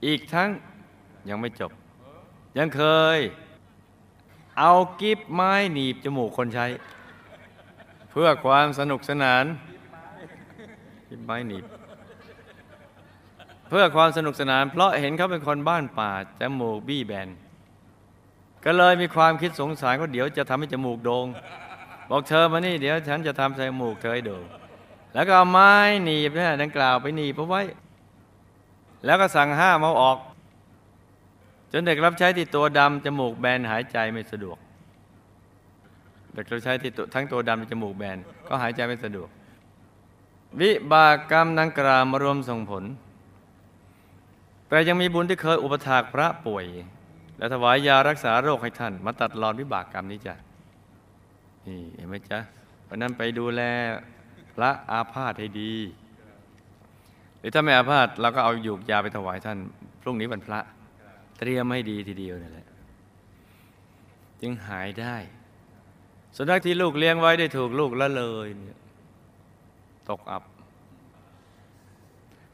อีกทั้งยังไม่จบ ยังเคย เอากิฟไม้หนีบจมูกคนใช้ เพื่อความสนุกสนานกิฟไม้หนีบ พื่อความสนุกสนาน เพราะเห็นเขาเป็นคนบ้านป่าจมูกบี้แบน ก็เลยมีความคิดสงสารว่าเดี๋ยวจะทำให้จมูกโดง่งบอกเธอมานี่เดี๋ยวฉันจะทำใส่จมูกเธอให้โด่งแล้วก็เอาไม้หนีบเนี่ยดังกล่าวไปหนีบเอาไว้ แล้วก็สั่งห้ามเอาออก จนเด็กรับใช้ที่ตัวดำจมูกแบนหายใจไม่สะดวก เด็กรับใช้ที่ตัวทั้งตัวดำจมูกแบนก็หายใจไม่สะดวก วิบากกรรมดังกล่าวมารวมส่งผล แต่ยังมีบุญที่เคยอุปถากพระป่วย และถวายยารักษาโรคให้ท่าน มาตัดรอนวิบากกรรมนี้จ้ะนี่เห็นไหมจ๊ะเพราะนั้นไปดูแลพระอาพาธให้ดี หรือถ้าไม่อาพาธเราก็เอาหยูกยาไปถวายท่าน พรุ่งนี้วันพระ เตรียมให้ดีทีเดียวนี่แหละจึงหายได้สุนัขที่ลูกเลี้ยงไว้ได้ถูกลูกละเลยเนี่ยตกอับ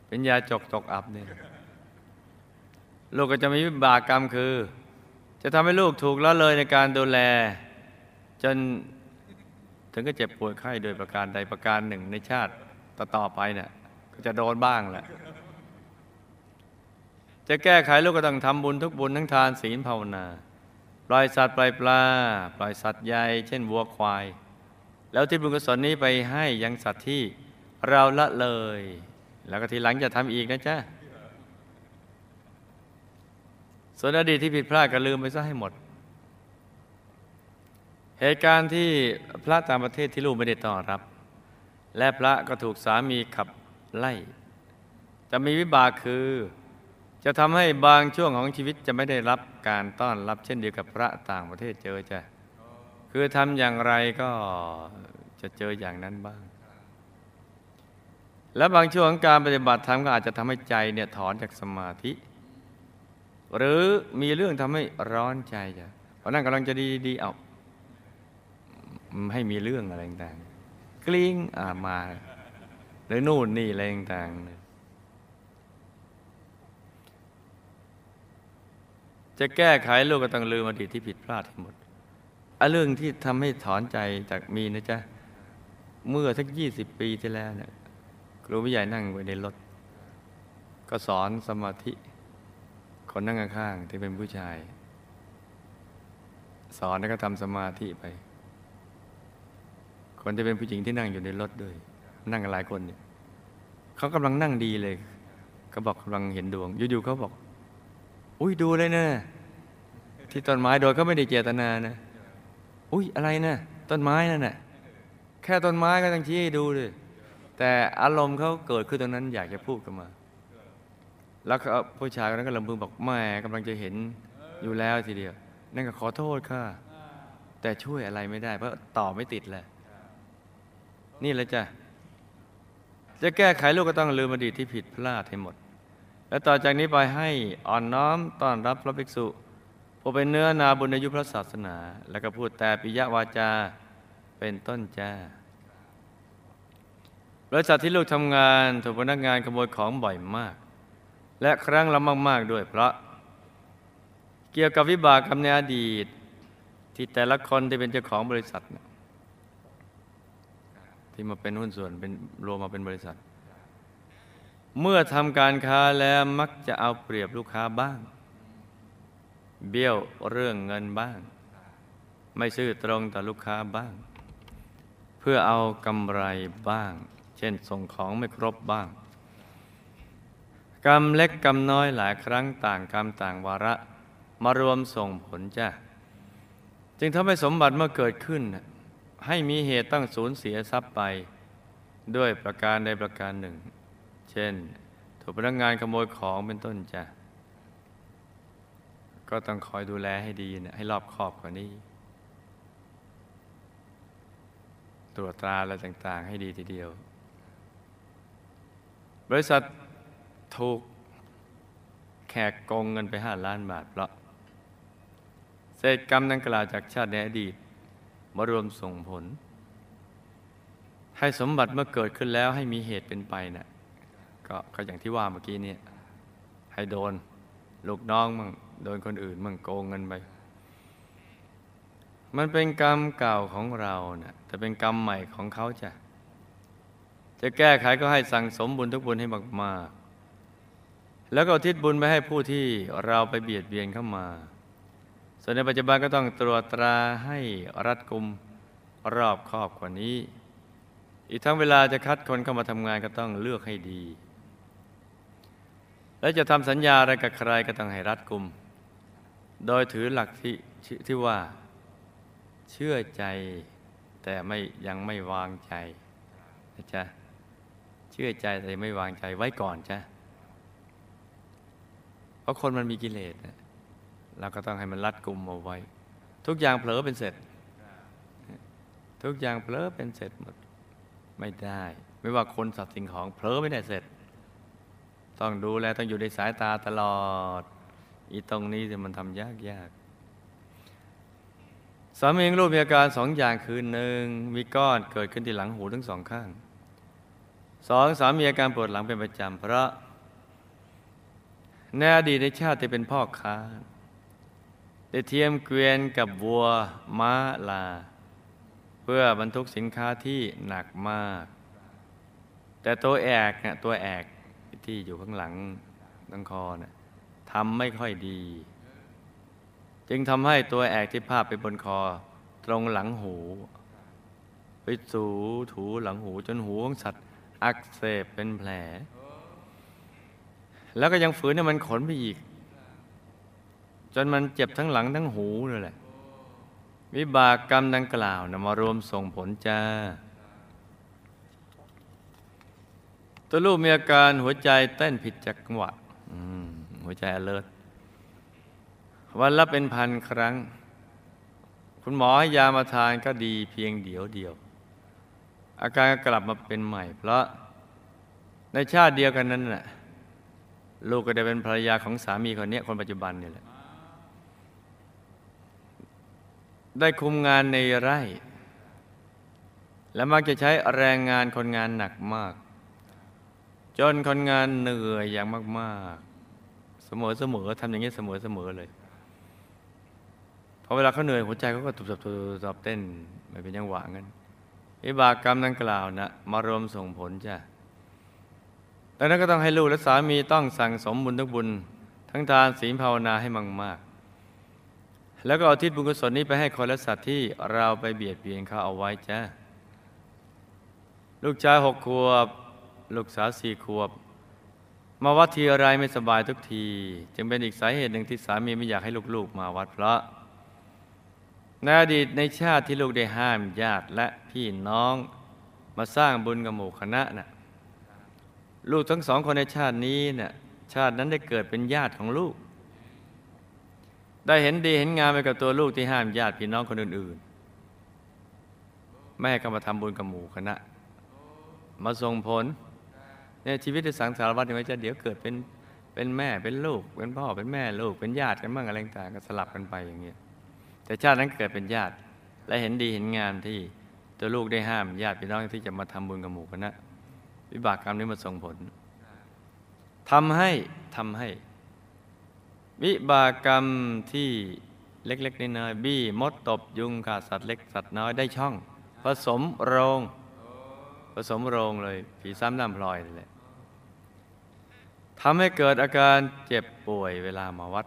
เป็นยาจกตกอับเนี่ย ลูกก็จะมีวิบากกรรมคือ จะทำให้ลูกถูกละเลยในการดูแล จนถึงก็เจ็บป่วยไข้โดยประการใดประการหนึ่งในชาติต่อๆไปเนี่ยก็จะโดนบ้างแหละ จะแก้ไขลูกก็ต้องทำบุญทุกบุญทั้งทานศีลภาวนาปล่อยสัตว์ปล่อยปลา ปล่อยสัตว์ใหญ่เช่นวัวควาย แล้วที่บุญกุศลนี้ไปให้ยังสัตว์ที่เราละเลย แล้วก็ทีหลังจะทำอีกนะจ๊ะ ส่วนอดีตที่ผิดพลาดก็ลืมไปซะให้หมด เหตุการณ์ที่พระต่างประเทศที่ลูกไม่ได้ต้อนรับ และพระก็ถูกสามีขับไล่ จะมีวิบากคือ จะทำให้บางช่วงของชีวิตจะไม่ได้รับการต้อนรับ เช่นเดียวกับพระต่างประเทศเจอจ้ะคือทำอย่างไรก็จะเจออย่างนั้นบ้าง และบางช่วงของการปฏิบัติธรรมก็อาจจะทำให้ใจเนี่ยถอนจากสมาธิ หรือมีเรื่องทำให้ร้อนใจจ้ะเพราะนั่นกำลังจะดีดีเอาให้มีเรื่องอะไรต่างๆกลิ้งอ่ามาหรือนู่นนี่อะไรต่างๆจะแก้ไขลูกก็ต้องลืมอดีตที่ผิดพลาดทั้งหมดอเรื่องที่ทำให้ถอนใจจากมีนะจ๊ะเมื่อสักยี่สิบปีที่แล้วเนี่ยครูวิใหญ่นั่งไว้ในรถ ก็สอนสมาธิ คนนั่งข้างๆที่เป็นผู้ชาย สอนแล้วก็ทำสมาธิไป คนที่เป็นผู้หญิงที่นั่งอยู่ในรถด้วย นั่งกันหลายคนเนี่ยเขากำลังนั่งดีเลยเขาบอกกำลังเห็นดวงอยู่ๆเขาบอก อุ้ยดูเลยนะที่ต้นไม้โดยเขาไม่ได้เจตนานะ อุ้ยอะไรนะต้นไม้นั่นน่ะแค่ต้นไม้ก็ต้องชี้ให้ดูเลยแต่อารมณ์เขาเกิดขึ้นตรงนั้นอยากจะพูดกันมา แล้วก็ผู้ชายคนนั้นก็ลำพึงบอกแม่กำลังจะเห็นอยู่แล้วทีเดียว นั่นก็ขอโทษค่ะ แต่ช่วยอะไรไม่ได้ เพราะต่อไม่ติดแหละ นี่แหละจ้ะ จะแก้ไขลูกก็ต้องลืมอดีตที่ผิดพลาดให้หมด แล้วต่อจากนี้ไปให้อ่อนน้อมต้อนรับพระภิกษุผู้เป็นเนื้อนาบุญอายุพระศาสนา แล้วก็พูดแต่ปิยวาจาเป็นต้นจ้าบริษัทที่ลูกทำงานถูกพนักงานขโมยของบ่อยมาก และครั้งละมาก ๆ ด้วยเพราะ เกี่ยวกับวิบากกรรมในอดีต ที่แต่ละคนที่เป็นเจ้าของบริษัท ที่มาเป็นหุ้นส่วนเป็นรวมมาเป็นบริษัท เมื่อทำการค้าแล้วมักจะเอาเปรียบลูกค้าบ้าง เบี้ยวเรื่องเงินบ้าง ไม่ซื่อตรงต่อลูกค้าบ้าง เพื่อเอากำไรบ้าง เช่นส่งของไม่ครบบ้าง กรรมเล็กกรรมน้อยหลายครั้งต่างกรรมต่างวาระมารวมส่งผลจ้ะจึงทำให้สมบัติเมื่อเกิดขึ้น ให้มีเหตุต้องสูญเสียทรัพย์ไป ด้วยประการใดประการหนึ่ง เช่น ถูกพนักงานขโมยของเป็นต้นจ้ะก็ต้องคอยดูแลให้ดีนะให้รอบคอบกว่านี้ ตรวจตราอะไรต่าง ๆ ให้ดีทีเดียว บริษัท ถูกแขกโกงเงินไปห้าล้านบาทเพราะเศษกรรมดังกล่าวจากชาติในอดีตมารวมส่งผล ให้สมบัติเมื่อเกิดขึ้นแล้วให้มีเหตุเป็นไปนะ่ะกก็อย่างที่ว่าเมื่อกี้เนี่ยให้โดนลูกน้องมั่งโดนคนอื่นมั่งโกงเงินไป มันเป็นกรรมเก่าของเรานะ่ะแต่เป็นกรรมใหม่ของเขาจ้ะจะแก้ไขก็ให้สั่งสมบุญทุกบุญให้มากๆ แล้วก็ทิศบุญไปให้ผู้ที่เราไปเบียดเบียนเข้ามา ส่วนในปัจจุบันก็ต้องตรวจตราให้รัดกุมรอบครอบกว่านี้ อีกทั้งเวลาจะคัดคนเข้ามาทำงานก็ต้องเลือกให้ดี และจะทำสัญญาอะไรกับใครก็ต้องให้รัดกุม โดยถือหลักที่ที่ว่า เชื่อใจแต่ไม่ยังไม่วางใจนะจ๊ะเชื่อใจแต่ไม่วางใจไว้ก่อนจ้ะ ราะคนมันมีกิเลสเราก็ต้องให้มันรัดกุมเอาไว้ ทุกอย่างเผลอเป็นเสร็จ ทุกอย่างเผลอเป็นเสร็จหมดไม่ได้ ไม่ว่าคนสัตว์สิ่งของเผลอไม่ได้เสร็จ ต้องดูแลต้องอยู่ในสายตาตลอด อีตรงนี้จะมันทำยากยากสามีรูปมีอาการสองอย่างคือหนึ่งมีก้อนเกิดขึ้นที่หลังหูทั้งสองข้างสองสามีอาการปวดหลังเป็นประจำเพราะ ในอดีตในชาติเป็นพ่อค้า ได้เทียมเกวียนกับวัวม้าลา เพื่อบรรทุกสินค้าที่หนักมาก แต่ตัวแอกเนี่ยตัวแอกที่อยู่ข้างหลังตังคอเนี่ยทำไม่ค่อยดี จึงทำให้ตัวแอกที่พาดไปบนคอ ตรงหลังหู ไปสูถูหลังหูจนหูของสัตว์อักเสบเป็นแผล แล้วก็ยังฝืนให้มันขนไปอีก จนมันเจ็บทั้งหลังทั้งหูเลยแหละ วิบากกรรมดังกล่าวนะมารวมส่งผลจ้า ตัวลูกมีอาการหัวใจเต้นผิดจังหวะหัวใจ alert วันละเป็นพันครั้ง คุณหมอให้ยามาทานก็ดีเพียงเดียวเดียว อาการก็กลับมาเป็นใหม่ เพราะในชาติเดียวกันนั้นน่ะ ลูกก็ได้เป็นภรรยาของสามีคนนี้คนปัจจุบันนี่แหละ ได้คุมงานในไร่ และมักจะใช้แรงงานคนงานหนักมาก จนคนงานเหนื่อยอย่างมาก ๆ เสมอเสมอทำอย่างนี้เสมอเสมอเลยพอเวลาเขาเหนื่อยหัวใจเขาก็ตุบตับตุบตับเต้นไม่เป็นจังหวะงั้นวิบากกรรมดังกล่าวนะมารวมส่งผลจ้ะ ดังนั้นก็ต้องให้ลูกและสามีต้องสั่งสมบุญทุกบุญ ทั้งทานศีลภาวนาให้มังมาก แล้วก็เอาทิศบุญกุศลนี้ไปให้คนและสัตว์ที่เราไปเบียดเบียนเขาเอาไว้จ้ะลูกชายหกขวบ ลูกสาวสี่ขวบ มาวัดทีอะไรไม่สบายทุกที จึงเป็นอีกสาเหตุหนึ่งที่สามีไม่อยากให้ลูกๆมาวัดเพราะในอดีตในชาติที่ลูกได้ห้ามญาติและพี่น้องมาสร้างบุญกับหมู่คณะนะ่ะ ลูกทั้งสองคนในชาตินี้เนะ่ะชาตินั้นได้เกิดเป็นญาติของลูก ได้เห็นดีเห็นงามไปกับตัวลูกที่ห้ามญาติพี่น้องคนอื่นๆ แม่ก็มาทำบุญกับหมู่คณะ มาส่งผลเนี่ยชีวิตในสังสารวัฏนี่ยจะเดี๋ยวเกิดเป็นเป็นแม่เป็นลูก เป็นพ่อเป็นแม่ลูกเป็นญาติกันบ้างอะไรต่างก็สลับกันไปอย่างเงี้ยแต่ชาตินั้นเกิดเป็นญาติ และเห็นดีเห็นงามที่ตัวลูกได้ห้ามญาติพี่น้องที่จะมาทำบุญกับหมู่คณะ วิบากกรรมนี้มาส่งผลทำให้ทำให้ วิบากกรรมที่เล็กๆน้อยๆบี้มดตบยุงขาสัตว์เล็กสัตว์น้อยได้ช่อง ผสมโรง ผสมโรงเลย ผีซ้ำน้ำพลอยนี่แหละทำให้เกิดอาการเจ็บป่วยเวลามาวัด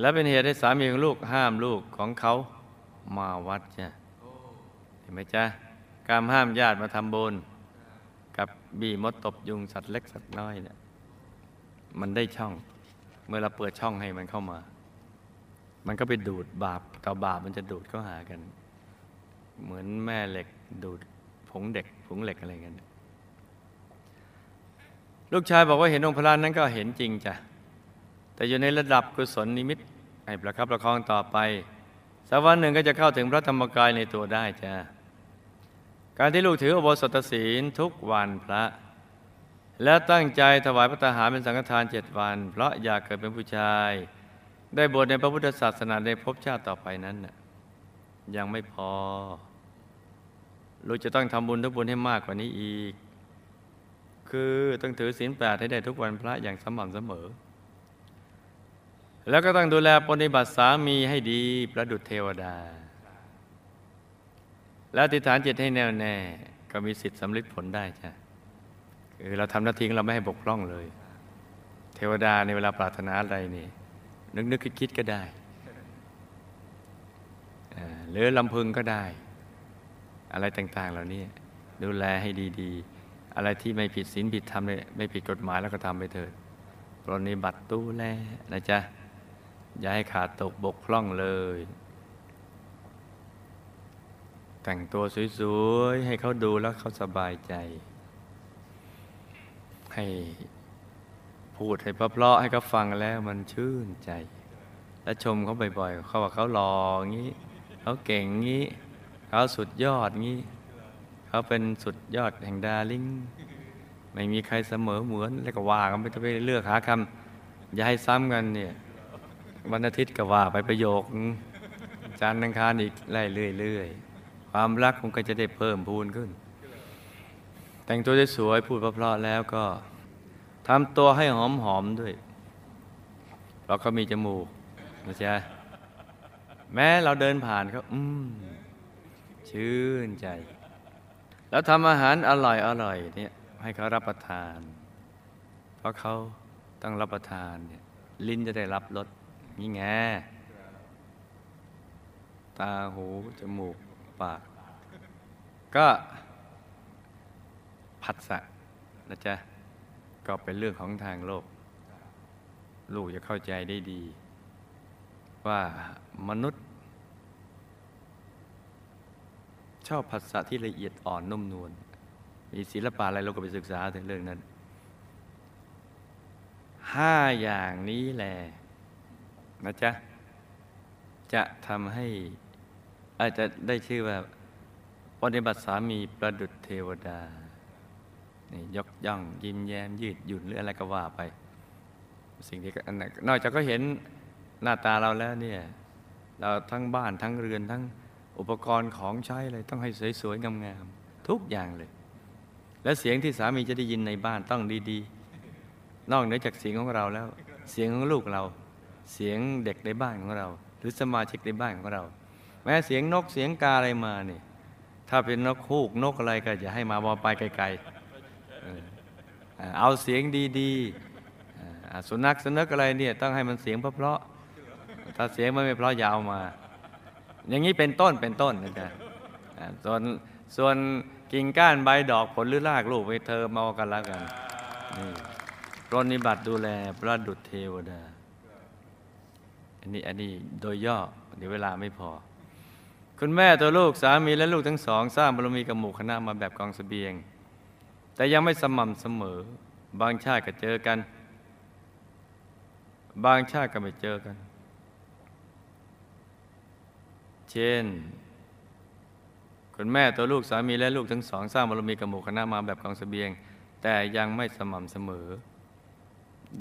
และเป็นเหตุให้สามีของลูกห้ามลูกของเขามาวัดจ้ะเห็นไหมจ๊ะการห้ามญาติมาทำบุญ กับบีมดตบยุงสัตว์เล็กสัตว์น้อยเนี่ยมันได้ช่อง เมื่อเราเปิดช่องให้มันเข้ามา มันก็ไปดูดบาปต่อบาปมันจะดูดเข้าหากัน เหมือนแม่เหล็กดูดผงเด็กผงเหล็กอะไรกันลูกชายบอกว่าเห็นองค์พระนั้นก็เห็นจริงจ้ะแต่อยู่ในระดับกุศลนิมิตให้ประคับประคองต่อไปสักวันหนึ่งก็จะเข้าถึงพระธรรมกายในตัวได้จ้ะ การที่ลูกถืออุโบสถศีลทุกวันพระ และตั้งใจถวายพระทหารเป็นสังฆทานเจ็ดวัน เพราะอยากเกิดเป็นผู้ชาย ได้บวชในพระพุทธศาสนาในภพชาติต่อไปนั้นน่ะยังไม่พอ ลูกจะต้องทำบุญทุกบุญให้มากกว่านี้อีก คือต้องถือศีลแปดให้ได้ทุกวันพระอย่างสม่ำเสมอ แล้วก็ต้องดูแลปฏิบัติสามีให้ดีประดุจเทวดา แล้วติฐานจิตให้แน่วแน่ ก็มีสิทธิ์สำลิดผลได้จ้ะคือเราทำหน้าที่เราไม่ให้บกพร่องเลย เทวดาในเวลาปรารถนาอะไรนี่ นึกนึกคิดคิดก็ได้หรือลำพึงก็ได้ อะไรต่าง ๆ เหล่านี้ดูแลให้ดีๆ อะไรที่ไม่ผิดศีลผิดธรรมไม่ผิดกฎหมายแล้วก็ทำไปเถิดปรนิบัติตู้แลนะจ๊ะอย่าให้ขาดตกบกพร่องเลย แต่งตัวสวยๆ ให้เขาดูแล้วเขาสบายใจ ให้พูดให้เพราะๆให้เขาฟังแล้วมันชื่นใจ และชมเขาบ่อยๆเขาว่าเขาหล่อย่างนี้เขาเก่งงี้เขาสุดยอดงี้เขาเป็นสุดยอดแห่งดาริ่งไม่มีใครเสมอเหมือนแล้วก็ว่ากันไปจะไปเลือกหาคำอย่าให้ซ้ำกันเนี่ยวันอาทิตย์ก็ว่าไปประโยคนึงจันทร์อังคารอีกไล่เรื่อยๆ ความรักคงก็จะได้เพิ่มพูนขึ้น แต่งตัวได้สวยพูดเพราะๆแล้วก็ทำตัวให้หอมๆด้วย เราก็มีจมูกนะจ๊ะแม้เราเดินผ่านเขาอืม ชื่นใจ แล้วทำอาหารอร่อยอร่อยเนี่ยให้เขารับประทาน เพราะเขาต้องรับประทานเนี่ยลิ้นจะได้รับรสนี่ไงตาหูจมูก ปาก ก็ผัสสะนะจ๊ะ ก็เป็นเรื่องของทางโลก ลูกจะเข้าใจได้ดี ว่ามนุษย์ ชอบภาษาที่ละเอียดอ่อนนุ่มนวลมีศิลปะอะไรเราก็ไปศึกษาถึงเรื่องนั้นห้าอย่างนี้แหละนะจ๊ะ จะทำให้ อาจจะได้ชื่อว่าปฏิบัติสามีประดุจเทวดานี่ยกย่องยิ้มแย้มยืดหยุ่นหรืออะไรก็ว่าไป สิ่งที่ก็อันนั้นนอกจากก็เห็นหน้าตาเราแล้วเนี่ยเราทั้งบ้านทั้งเรือนทั้งอุปกรณ์ของใช้อะไรต้องให้สวยๆงามๆทุกอย่างเลย และเสียงที่สามีจะได้ยินในบ้านต้องดีๆ นอกเหนือจากเสียงของเราแล้ว เสียงของลูกเรา เสียงเด็กในบ้านของเรา หรือสมาชิกในบ้านของเรา แม้เสียงนกเสียงกาอะไรมาเนี่ยถ้าเป็นนกฮูกนกอะไรก็อย่าให้มาบอไปไกลๆเอาเสียงดีๆสุนัขสุนัขอะไรเนี่ยต้องให้มันเสียงเพราะๆถ้าเสียงมันไม่เพราะอยาวมา อย่างนี้เป็นต้นเป็นต้นนะจ๊ะส่วนส่วนกิ่งก้านใบดอกผลหรือรากลูกไปเธอมาเอากันแล้วกันนี่ปรนนิบัติดูแลประดุจเทวดาอันนี้อันนี้โดยย่อเดี๋ยวเวลาไม่พอ คุณแม่ตัวลูกสามีและลูกทั้งสอง สร้างบารมีกับหมู่คณะมาแบบกองเสบียง แต่ยังไม่สม่ำเสมอ บางชาติก็เจอกัน บางชาติก็ไม่เจอกัน เช่น คุณแม่ตัวลูกสามีและลูกทั้งสอง สร้างบารมีกับหมู่คณะมาแบบกองเสบียง แต่ยังไม่สม่ำเสมอ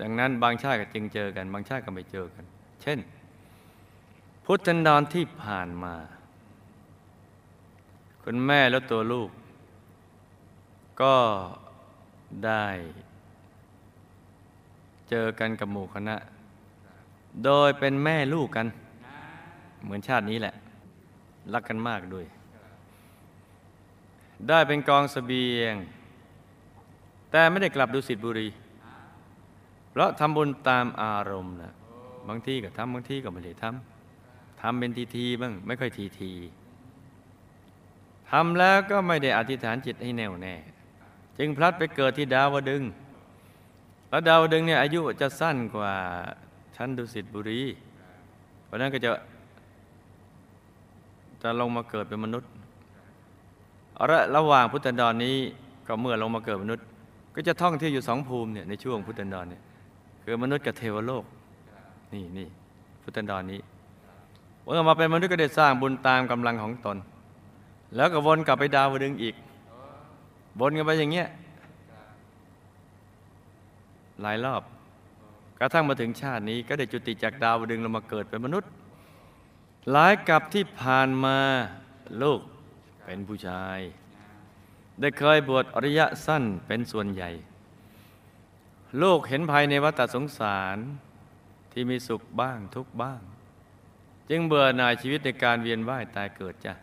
ดังนั้นบางชาติก็จึงเจอกัน บางชาติก็ไม่เจอกัน เช่น พุทธันดรที่ผ่านมา คุณแม่และตัวลูก ก็ได้ เจอกันกับหมู่คณะ โดยเป็นแม่ลูกกัน เหมือนชาตินี้แหละ รักกันมากด้วย ได้เป็นกองสเสบียง แต่ไม่ได้กลับดุสิตบุรี เพราะทำบุญตามอารมณ์นะบางที่ก็ทำบางที่ก็ไม่ได้ทำทำเป็นทีทีบ้าง ไม่ค่อยทีที ทำแล้วก็ไม่ได้อธิษฐานจิตให้แน่วแน่ จึงพลัดไปเกิดที่ดาวดึงส์แล้วดาวดึงส์เนี่ยอายุจะสั้นกว่าชั้นดุสิตบุรี เพราะนั้นก็จะจะลงมาเกิดเป็นมนุษย์เอาละระหว่างพุทธันดรนี้ก็เมื่อลงมาเกิดมนุษย์ ก็จะท่องเที่ยวอยู่สองภูมิเนี่ยในช่วงพุทธันดรเนี่ยคือมนุษย์กับเทวโลกนี่นี่พุทธันดรนี้เมื่อมาเป็นมนุษย์ก็ได้สร้างบุญตามกำลังของตน แล้วก็วนกลับไปดาวดึงอีก วนกันไปอย่างเงี้ยหลายรอบ กระทั่งมาถึงชาตินี้ ก็ได้จุติจากดาวดึงลงมาเกิดเป็นมนุษย์ หลายกับที่ผ่านมาลูกเป็นผู้ชาย ได้เคยบวชอริยะสั้นเป็นส่วนใหญ่ ลูกเห็นภายในวัฏสงสารที่มีสุขบ้างทุกบ้าง จึงเบื่อหน่ายชีวิตในการเวียนว่ายตายเกิดจ้ะ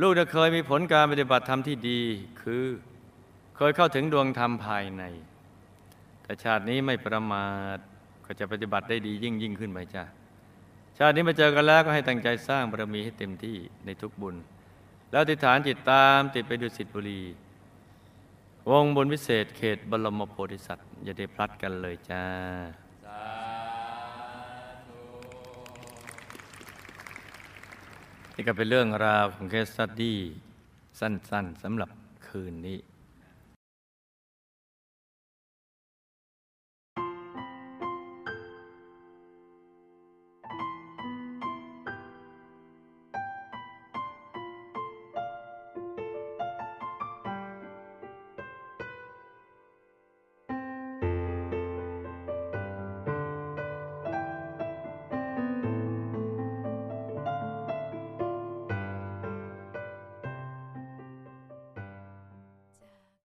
ลูกได้เคยมีผลการปฏิบัติธรรมที่ดีคือเคยเข้าถึงดวงธรรมภายใน แต่ชาตินี้ไม่ประมาทก็จะปฏิบัติได้ดียิ่งยิ่งขึ้นไปจ้ะชาตินี้มาเจอกันแล้วก็ให้ตั้งใจสร้างบารมีให้เต็มที่ในทุกบุญ แล้วติฐานจิตตามติดไปดุสิตบุรี วงบุญวิเศษเขตบรมโพธิสัตว์ อย่าได้พลัดกันเลยจ้า นี่ก็เป็นเรื่องราวของเคสสตดี้สั้น ๆสำหรับคืนนี้